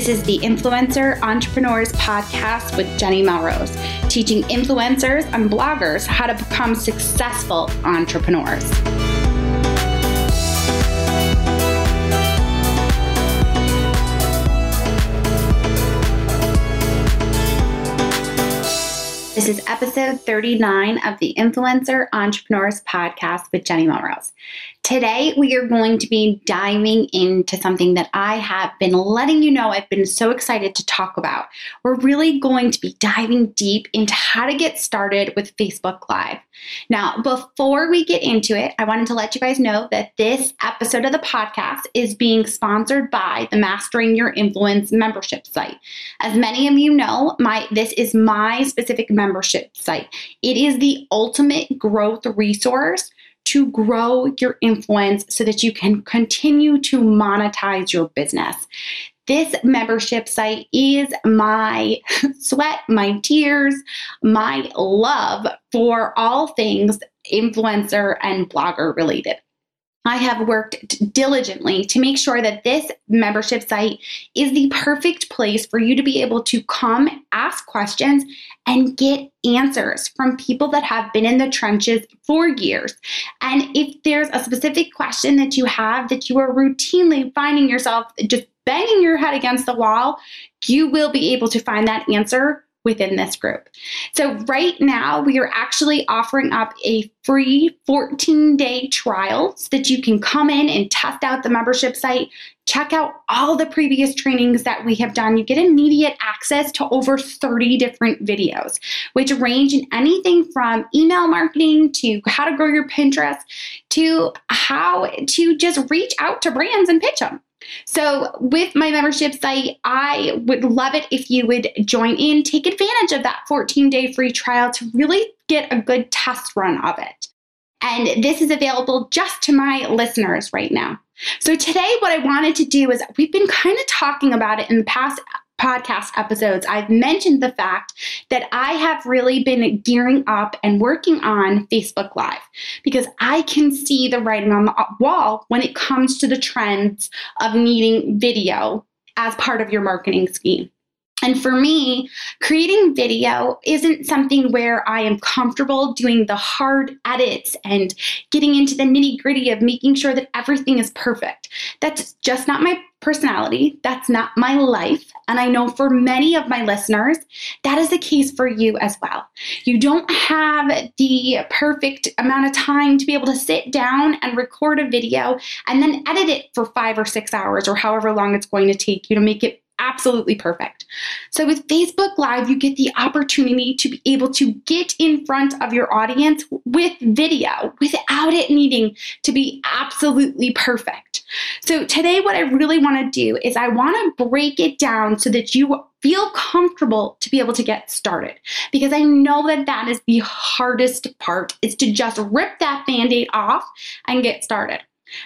This is the Influencer Entrepreneurs Podcast with Jenny Melrose, teaching influencers and bloggers how to become successful entrepreneurs. This is episode 39 of the Influencer Entrepreneurs Podcast with Jenny Melrose. Today, we are going to be diving into something that I have been letting you know I've been so excited to talk about. We're really going to be diving deep into how to get started with Facebook Live. Now, before we get into it, I wanted to let you guys know that this episode of the podcast is being sponsored by the Mastering Your Influence membership site. As many of you know, my this is my specific membership site. It is the ultimate growth resource to grow your influence so that you can continue to monetize your business. This membership site is my sweat, my tears, my love for all things influencer and blogger related. I have worked diligently to make sure that this membership site is the perfect place for you to be able to come, ask questions, and get answers from people that have been in the trenches for years. And if there's a specific question that you have that you are routinely finding yourself just banging your head against the wall, you will be able to find that answer within this group. So, right now, we are actually offering up a free 14 day trial so that you can come in and test out the membership site, check out all the previous trainings that we have done. You get immediate access to over 30 different videos, which range in anything from email marketing to how to grow your Pinterest to how to just reach out to brands and pitch them. So, with my membership site, I would love it if you would join in, take advantage of that 14 day free trial to really get a good test run of it. And this is available just to my listeners right now. So, today, what I wanted to do is we've been kind of talking about it in the past podcast episodes, I've mentioned the fact that I have really been gearing up and working on Facebook Live because I can see the writing on the wall when it comes to the trends of needing video as part of your marketing scheme. And for me, creating video isn't something where I am comfortable doing the hard edits and getting into the nitty gritty of making sure that everything is perfect. That's just not my personality. That's not my life. And I know for many of my listeners, that is the case for you as well. You don't have the perfect amount of time to be able to sit down and record a video and then edit it for five or six hours or however long it's going to take you to make it absolutely perfect. So with Facebook Live, you get the opportunity to be able to get in front of your audience with video without it needing to be absolutely perfect. So today, what I really want to do is I want to break it down so that you feel comfortable to be able to get started because I know that that is the hardest part is to just rip that band-aid off and get started.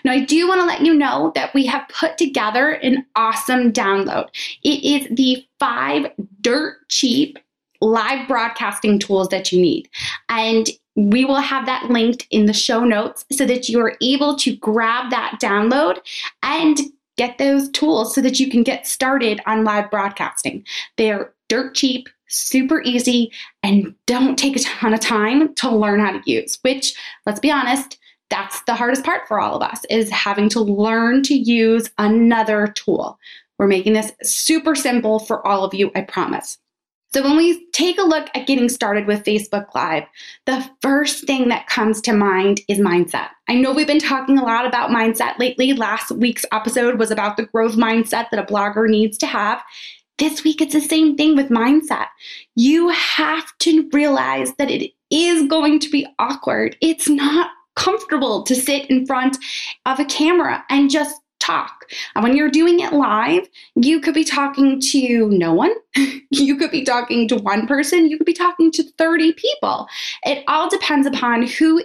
Now, I do want to let you know that we have put together an awesome download. It is the five dirt cheap live broadcasting tools that you need. And we will have that linked in the show notes so that you are able to grab that download and get those tools so that you can get started on live broadcasting. They're dirt cheap, super easy, and don't take a ton of time to learn how to use, which, let's be honest, that's the hardest part for all of us is having to learn to use another tool. We're making this super simple for all of you, I promise. So, when we take a look at getting started with Facebook Live, the first thing that comes to mind is mindset. I know we've been talking a lot about mindset lately. Last week's episode was about the growth mindset that a blogger needs to have. This week, it's the same thing with mindset. You have to realize that it is going to be awkward. It's not comfortable to sit in front of a camera and just talk. And when you're doing it live, you could be talking to no one. you could be talking to one person. You could be talking to 30 people. It all depends upon who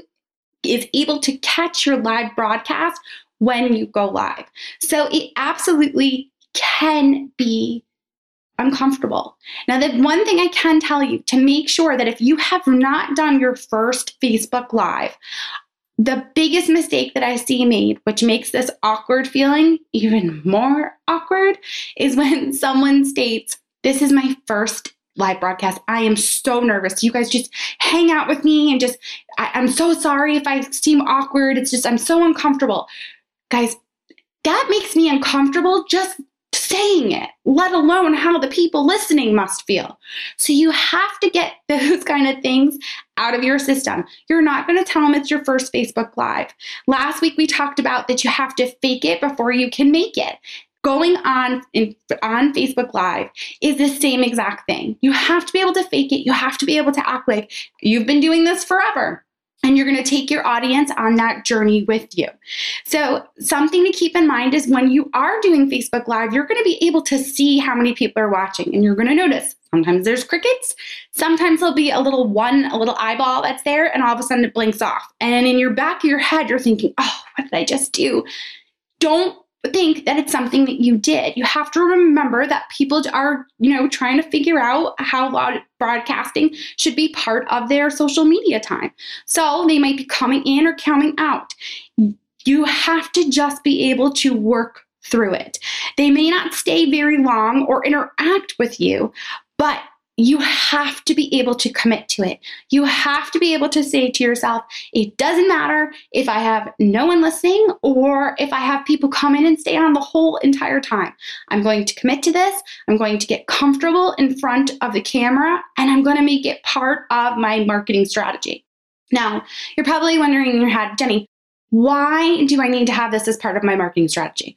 is able to catch your live broadcast when you go live. So it absolutely can be uncomfortable. Now, the one thing I can tell you to make sure that if you have not done your first Facebook Live, The biggest mistake that I see made, which makes this awkward feeling even more awkward, is when someone states, This is my first live broadcast. I am so nervous. You guys just hang out with me and just, I, am so sorry if I seem awkward. It's just, I'm so uncomfortable. Guys, that makes me uncomfortable just saying it, let alone how the people listening must feel. So you have to get those kind of things out of your system. You're not going to tell them it's your first Facebook Live. Last week we talked about that you have to fake it before you can make it going on in, on Facebook Live is the same exact thing. You have to be able to fake it. You have to be able to act like you've been doing this forever. And you're going to take your audience on that journey with you. So, something to keep in mind is when you are doing Facebook Live, you're going to be able to see how many people are watching, and you're going to notice sometimes there's crickets, sometimes there'll be a little one, a little eyeball that's there, and all of a sudden it blinks off. And in your back of your head, you're thinking, oh, what did I just do? Don't think that it's something that you did. You have to remember that people are, you know, trying to figure out how broadcasting should be part of their social media time. So they might be coming in or coming out. You have to just be able to work through it. They may not stay very long or interact with you, but you have to be able to commit to it. You have to be able to say to yourself, it doesn't matter if I have no one listening or if I have people come in and stay on the whole entire time. I'm going to commit to this. I'm going to get comfortable in front of the camera and I'm going to make it part of my marketing strategy. Now, you're probably wondering in your head, Jenny, why do I need to have this as part of my marketing strategy?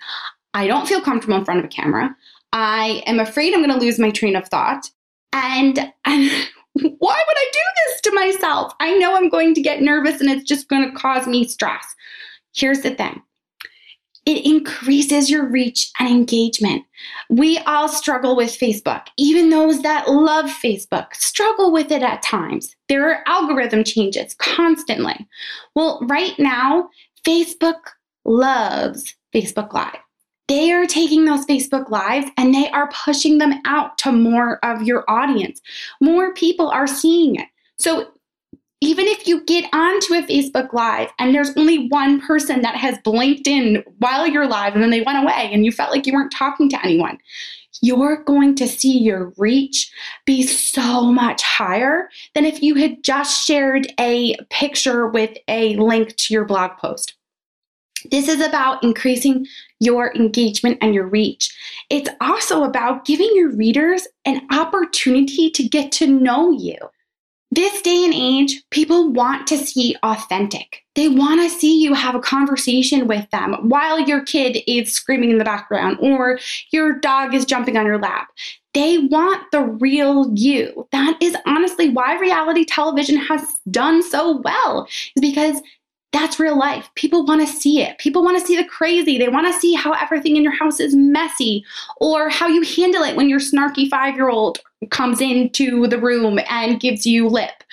I don't feel comfortable in front of a camera. I am afraid I'm going to lose my train of thought. And, why would I do this to myself? I know I'm going to get nervous and it's just going to cause me stress. Here's the thing it increases your reach and engagement. We all struggle with Facebook. Even those that love Facebook struggle with it at times. There are algorithm changes constantly. Well, right now, Facebook loves Facebook Live they are taking those Facebook Lives and they are pushing them out to more of your audience. More people are seeing it. So even if you get onto a Facebook Live and there's only one person that has blinked in while you're live and then they went away and you felt like you weren't talking to anyone, you're going to see your reach be so much higher than if you had just shared a picture with a link to your blog post. This is about increasing your engagement and your reach. It's also about giving your readers an opportunity to get to know you. This day and age, people want to see authentic. They want to see you have a conversation with them while your kid is screaming in the background or your dog is jumping on your lap. They want the real you. That is honestly why reality television has done so well, is because that's real life. People want to see it. People want to see the crazy. They want to see how everything in your house is messy or how you handle it when your snarky five year old comes into the room and gives you lip.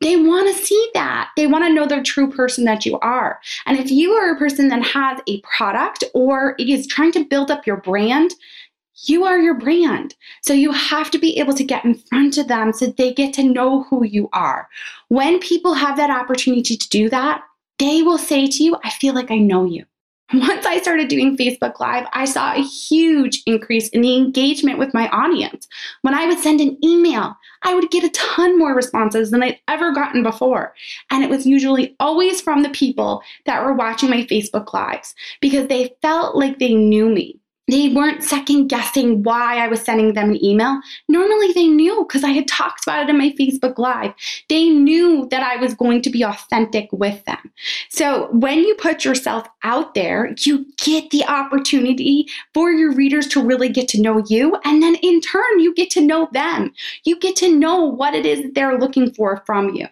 They want to see that. They want to know the true person that you are. And if you are a person that has a product or is trying to build up your brand, you are your brand. So you have to be able to get in front of them so they get to know who you are. When people have that opportunity to do that, they will say to you, I feel like I know you. Once I started doing Facebook Live, I saw a huge increase in the engagement with my audience. When I would send an email, I would get a ton more responses than I'd ever gotten before. And it was usually always from the people that were watching my Facebook Lives because they felt like they knew me they weren't second guessing why I was sending them an email. Normally they knew because I had talked about it in my Facebook Live. They knew that I was going to be authentic with them. So when you put yourself out there, you get the opportunity for your readers to really get to know you. And then in turn, you get to know them. You get to know what it is they're looking for from you.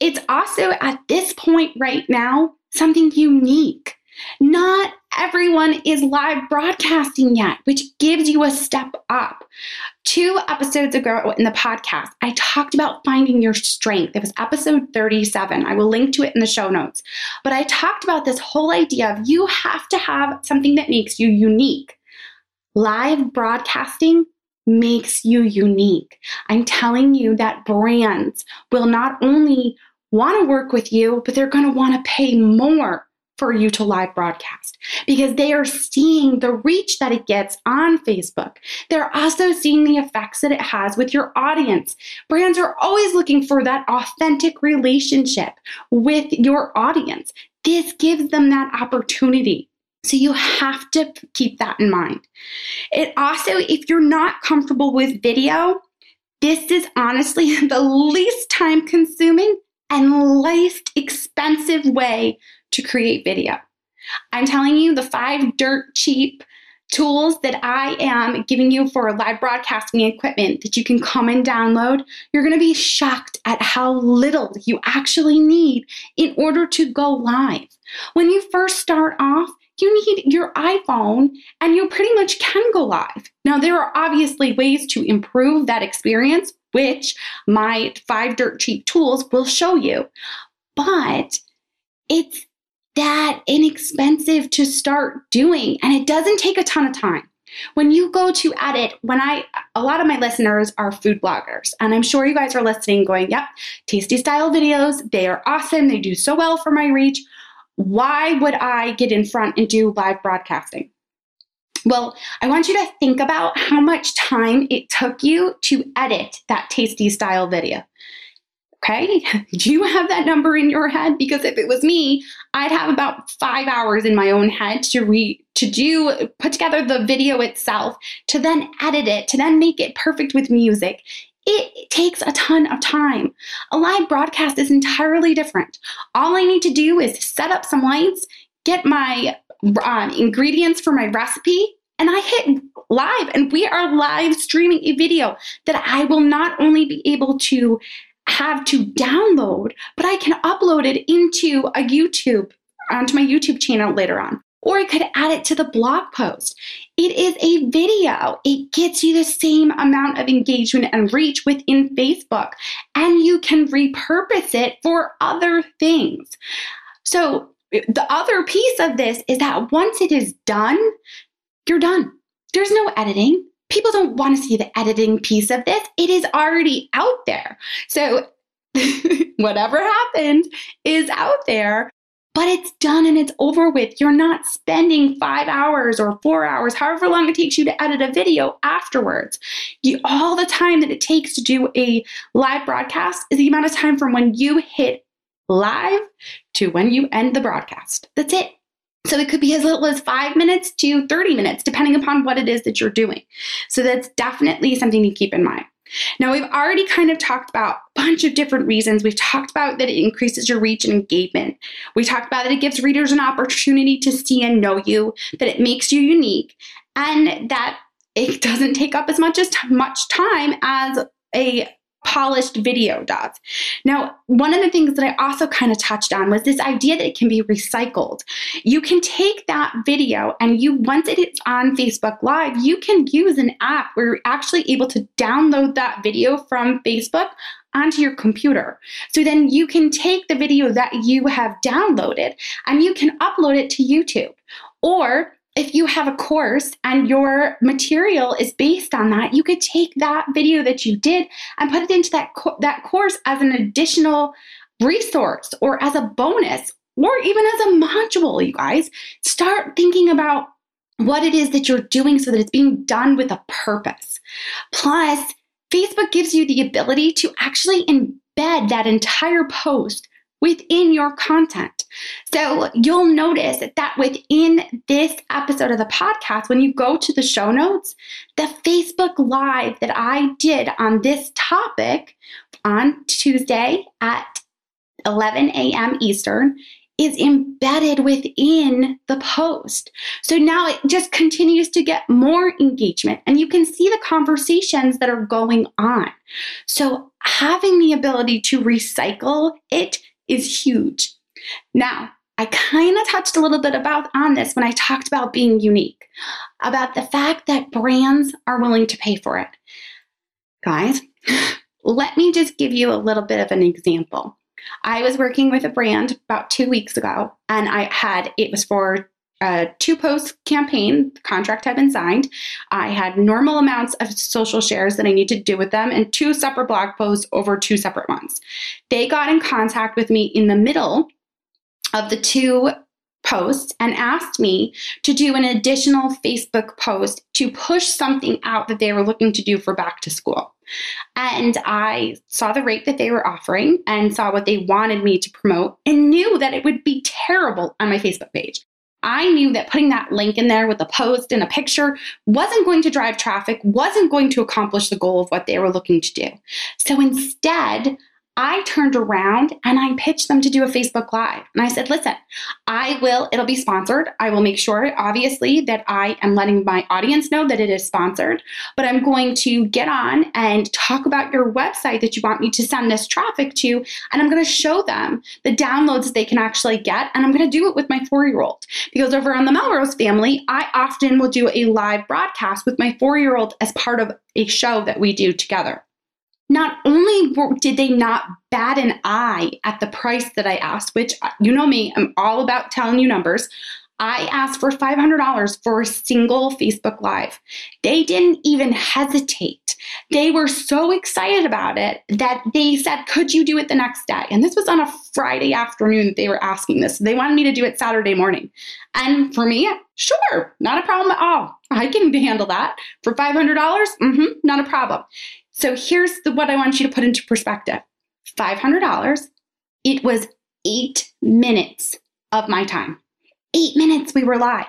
It's also at this point right now something unique. Not everyone is live broadcasting yet, which gives you a step up. Two episodes ago in the podcast, I talked about finding your strength. It was episode 37. I will link to it in the show notes. But I talked about this whole idea of you have to have something that makes you unique. Live broadcasting makes you unique. I'm telling you that brands will not only want to work with you, but they're going to want to pay more for you to live broadcast because they are seeing the reach that it gets on Facebook. They're also seeing the effects that it has with your audience. Brands are always looking for that authentic relationship with your audience. This gives them that opportunity. So you have to keep that in mind. It also, if you're not comfortable with video, this is honestly the least time consuming and least expensive way to create video. I'm telling you, the five dirt cheap tools that I am giving you for live broadcasting equipment that you can come and download, you're going to be shocked at how little you actually need in order to go live. When you first start off, you need your iPhone and you pretty much can go live. Now, there are obviously ways to improve that experience, which my five dirt cheap tools will show you. But it's that inexpensive to start doing, and it doesn't take a ton of time. When you go to edit, when I, a lot of my listeners are food bloggers, and I'm sure you guys are listening going, yep, tasty style videos, they are awesome, they do so well for my reach. Why would I get in front and do live broadcasting? Well, I want you to think about how much time it took you to edit that tasty style video. Okay, do you have that number in your head? Because if it was me, I'd have about five hours in my own head to re to do put together the video itself, to then edit it, to then make it perfect with music. It takes a ton of time. A live broadcast is entirely different. All I need to do is set up some lights, get my um, ingredients for my recipe, and I hit live, and we are live streaming a video that I will not only be able to have to download, but I can upload it into a YouTube, onto my YouTube channel later on or I could add it to the blog post. It is a video. It gets you the same amount of engagement and reach within Facebook, and you can repurpose it for other things. So, the other piece of this is that once it is done, you're done. There's no editing. People don't want to see the editing piece of this. It is already out there. So, whatever happened is out there but it's done and it's over with. You're not spending five hours or four hours, however long it takes you to edit a video afterwards. You, all the time that it takes to do a live broadcast is the amount of time from when you hit live to when you end the broadcast. That's it. So it could be as little as five minutes to 30 minutes, depending upon what it is that you're doing. So that's definitely something to keep in mind. Now, we've already kind of talked about a bunch of different reasons. We've talked about that it increases your reach and engagement. We talked about that it gives readers an opportunity to see and know you, that it makes you unique, and that it doesn't take up as much as t- much time as a polished video does. Now, one of the things that I also kind of touched on was this idea that it can be recycled. You can take that video and you once it is on Facebook Live, you can use an app where you're actually able to download that video from Facebook onto your computer. So then you can take the video that you have downloaded and you can upload it to YouTube. Or if you have a course and your material is based on that, you could take that video that you did and put it into that co- that course as an additional resource or as a bonus or even as a module, you guys. Start thinking about what it is that you're doing so that it's being done with a purpose. Plus, Facebook gives you the ability to actually embed that entire post within your content. So you'll notice that within this episode of the podcast, when you go to the show notes, the Facebook Live that I did on this topic on Tuesday at 11 a.m. Eastern is embedded within the post. So now it just continues to get more engagement and you can see the conversations that are going on. So having the ability to recycle it is huge. Now, I kind of touched a little bit about on this when I talked about being unique, about the fact that brands are willing to pay for it. Guys, let me just give you a little bit of an example. I was working with a brand about two weeks ago, and I had it was for a two post campaign contract had been signed. I had normal amounts of social shares that i need to do with them and two separate blog posts over two separate months. They got in contact with me in the middle of the two posts and asked me to do an additional facebook post to push something out that they were looking to do for back to school. And I saw the rate that they were offering and saw what they wanted me to promote and knew that it would be terrible on my Facebook page. I knew that putting that link in there with a post and a picture wasn't going to drive traffic, wasn't going to accomplish the goal of what they were looking to do. So instead, I turned around and I pitched them to do a Facebook Live. And I said, listen, I will, it'll be sponsored. I will make sure, obviously, that I am letting my audience know that it is sponsored, but I'm going to get on and talk about your website that you want me to send this traffic to. And I'm going to show them the downloads they can actually get. And I'm going to do it with my four year old because over on the Melrose family, I often will do a live broadcast with my four year old as part of a show that we do together not only did they not bat an eye at the price that I asked, which uh, you know me, I'm all about telling you numbers. I asked for $500 for a single Facebook Live. They didn't even hesitate. They were so excited about it that they said, Could you do it the next day? And this was on a Friday afternoon that they were asking this. They wanted me to do it Saturday morning. And for me, sure, not a problem at all. I can handle that. For $500, mm-hmm, not a problem. So here's the, what I want you to put into perspective $500. It was eight minutes of my time. Eight minutes we were live.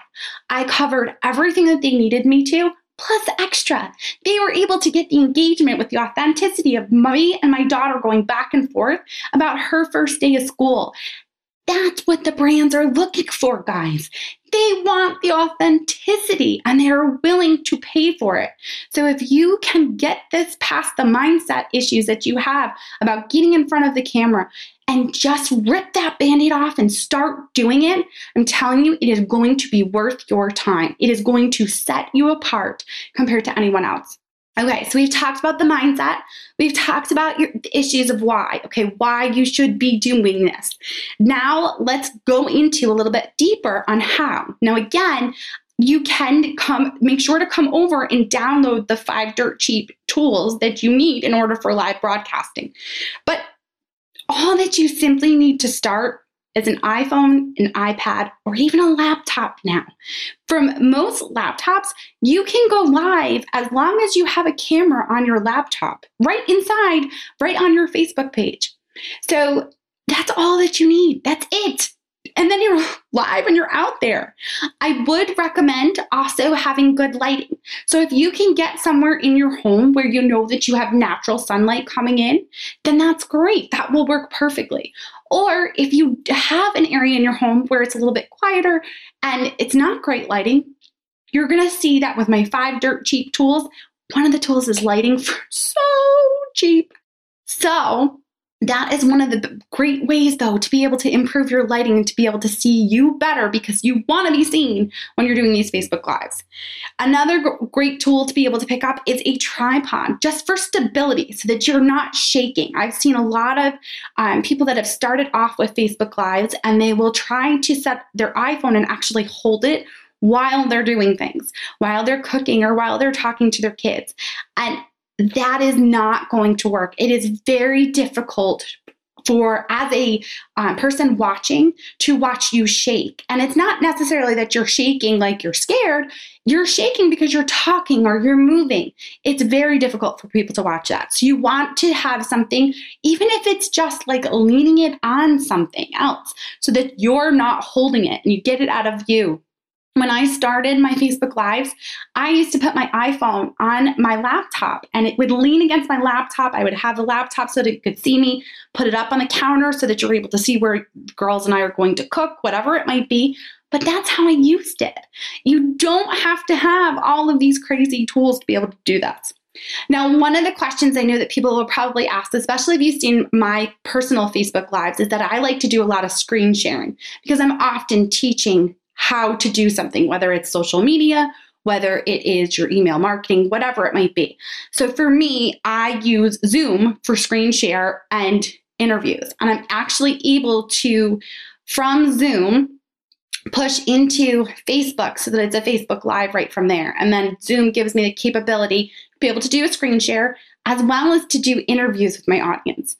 I covered everything that they needed me to, plus extra. They were able to get the engagement with the authenticity of me and my daughter going back and forth about her first day of school. That's what the brands are looking for, guys. They want the authenticity and they are willing to pay for it. So, if you can get this past the mindset issues that you have about getting in front of the camera and just rip that band aid off and start doing it, I'm telling you, it is going to be worth your time. It is going to set you apart compared to anyone else. Okay, so we've talked about the mindset. We've talked about your issues of why, okay, why you should be doing this. Now let's go into a little bit deeper on how. Now, again, you can come make sure to come over and download the five dirt cheap tools that you need in order for live broadcasting. But all that you simply need to start is an iPhone, an iPad, or even a laptop now. From most laptops, you can go live as long as you have a camera on your laptop, right inside, right on your Facebook page. So that's all that you need. That's it and then you're live and you're out there. I would recommend also having good lighting. So if you can get somewhere in your home where you know that you have natural sunlight coming in, then that's great. That will work perfectly. Or if you have an area in your home where it's a little bit quieter and it's not great lighting, you're going to see that with my five dirt cheap tools. One of the tools is lighting for so cheap. So that is one of the great ways though to be able to improve your lighting and to be able to see you better because you want to be seen when you're doing these facebook lives another g- great tool to be able to pick up is a tripod just for stability so that you're not shaking i've seen a lot of um, people that have started off with facebook lives and they will try to set their iphone and actually hold it while they're doing things, while they're cooking or while they're talking to their kids. And that is not going to work. It is very difficult for as a uh, person watching to watch you shake. And it's not necessarily that you're shaking like you're scared. You're shaking because you're talking or you're moving. It's very difficult for people to watch that. So you want to have something even if it's just like leaning it on something else so that you're not holding it and you get it out of view when I started my Facebook Lives, I used to put my iPhone on my laptop and it would lean against my laptop. I would have the laptop so that it could see me, put it up on the counter so that you're able to see where girls and I are going to cook, whatever it might be. But that's how I used it. You don't have to have all of these crazy tools to be able to do that. Now, one of the questions I know that people will probably ask, especially if you've seen my personal Facebook Lives, is that I like to do a lot of screen sharing because I'm often teaching how to do something, whether it's social media, whether it is your email marketing, whatever it might be. So for me, I use Zoom for screen share and interviews, and I'm actually able to, from Zoom, push into Facebook so that it's a Facebook Live right from there. And then Zoom gives me the capability to be able to do a screen share as well as to do interviews with my audience.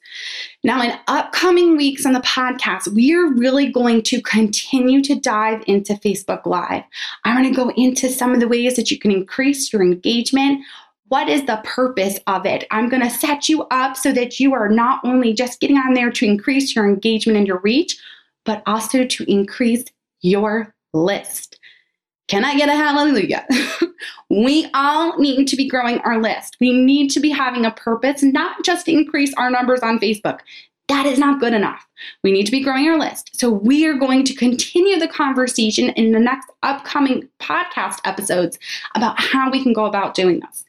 Now, in upcoming weeks on the podcast, we are really going to continue to dive into Facebook Live. I'm going to go into some of the ways that you can increase your engagement. What is the purpose of it? I'm going to set you up so that you are not only just getting on there to increase your engagement and your reach, but also to increase your list. Can I get a hallelujah? we all need to be growing our list. We need to be having a purpose, not just increase our numbers on Facebook. That is not good enough. We need to be growing our list. So, we are going to continue the conversation in the next upcoming podcast episodes about how we can go about doing this.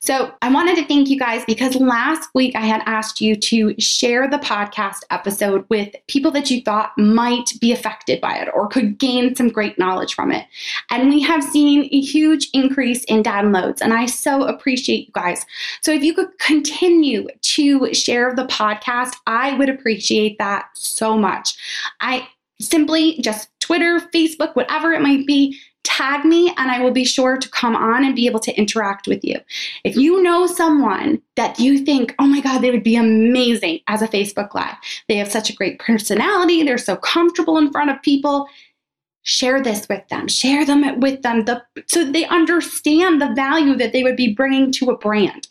So, I wanted to thank you guys because last week I had asked you to share the podcast episode with people that you thought might be affected by it or could gain some great knowledge from it. And we have seen a huge increase in downloads, and I so appreciate you guys. So, if you could continue to share the podcast, I would appreciate that so much. I simply just Twitter, Facebook, whatever it might be, tag me and I will be sure to come on and be able to interact with you. If you know someone that you think, oh my God, they would be amazing as a Facebook Live, they have such a great personality, they're so comfortable in front of people. Share this with them. Share them with them the, so they understand the value that they would be bringing to a brand.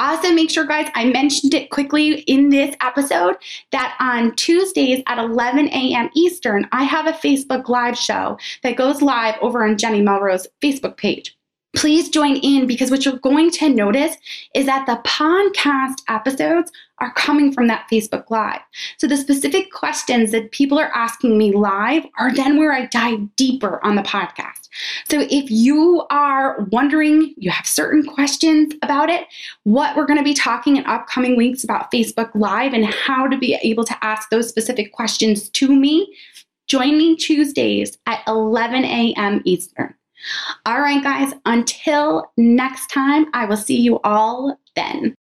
Also, make sure, guys, I mentioned it quickly in this episode that on Tuesdays at 11 a.m. Eastern, I have a Facebook Live show that goes live over on Jenny Melrose Facebook page please join in because what you're going to notice is that the podcast episodes are coming from that Facebook Live. So the specific questions that people are asking me live are then where I dive deeper on the podcast. So if you are wondering, you have certain questions about it, what we're going to be talking in upcoming weeks about Facebook Live and how to be able to ask those specific questions to me, join me Tuesdays at 11 a.m. Eastern. All right, guys, until next time, I will see you all then.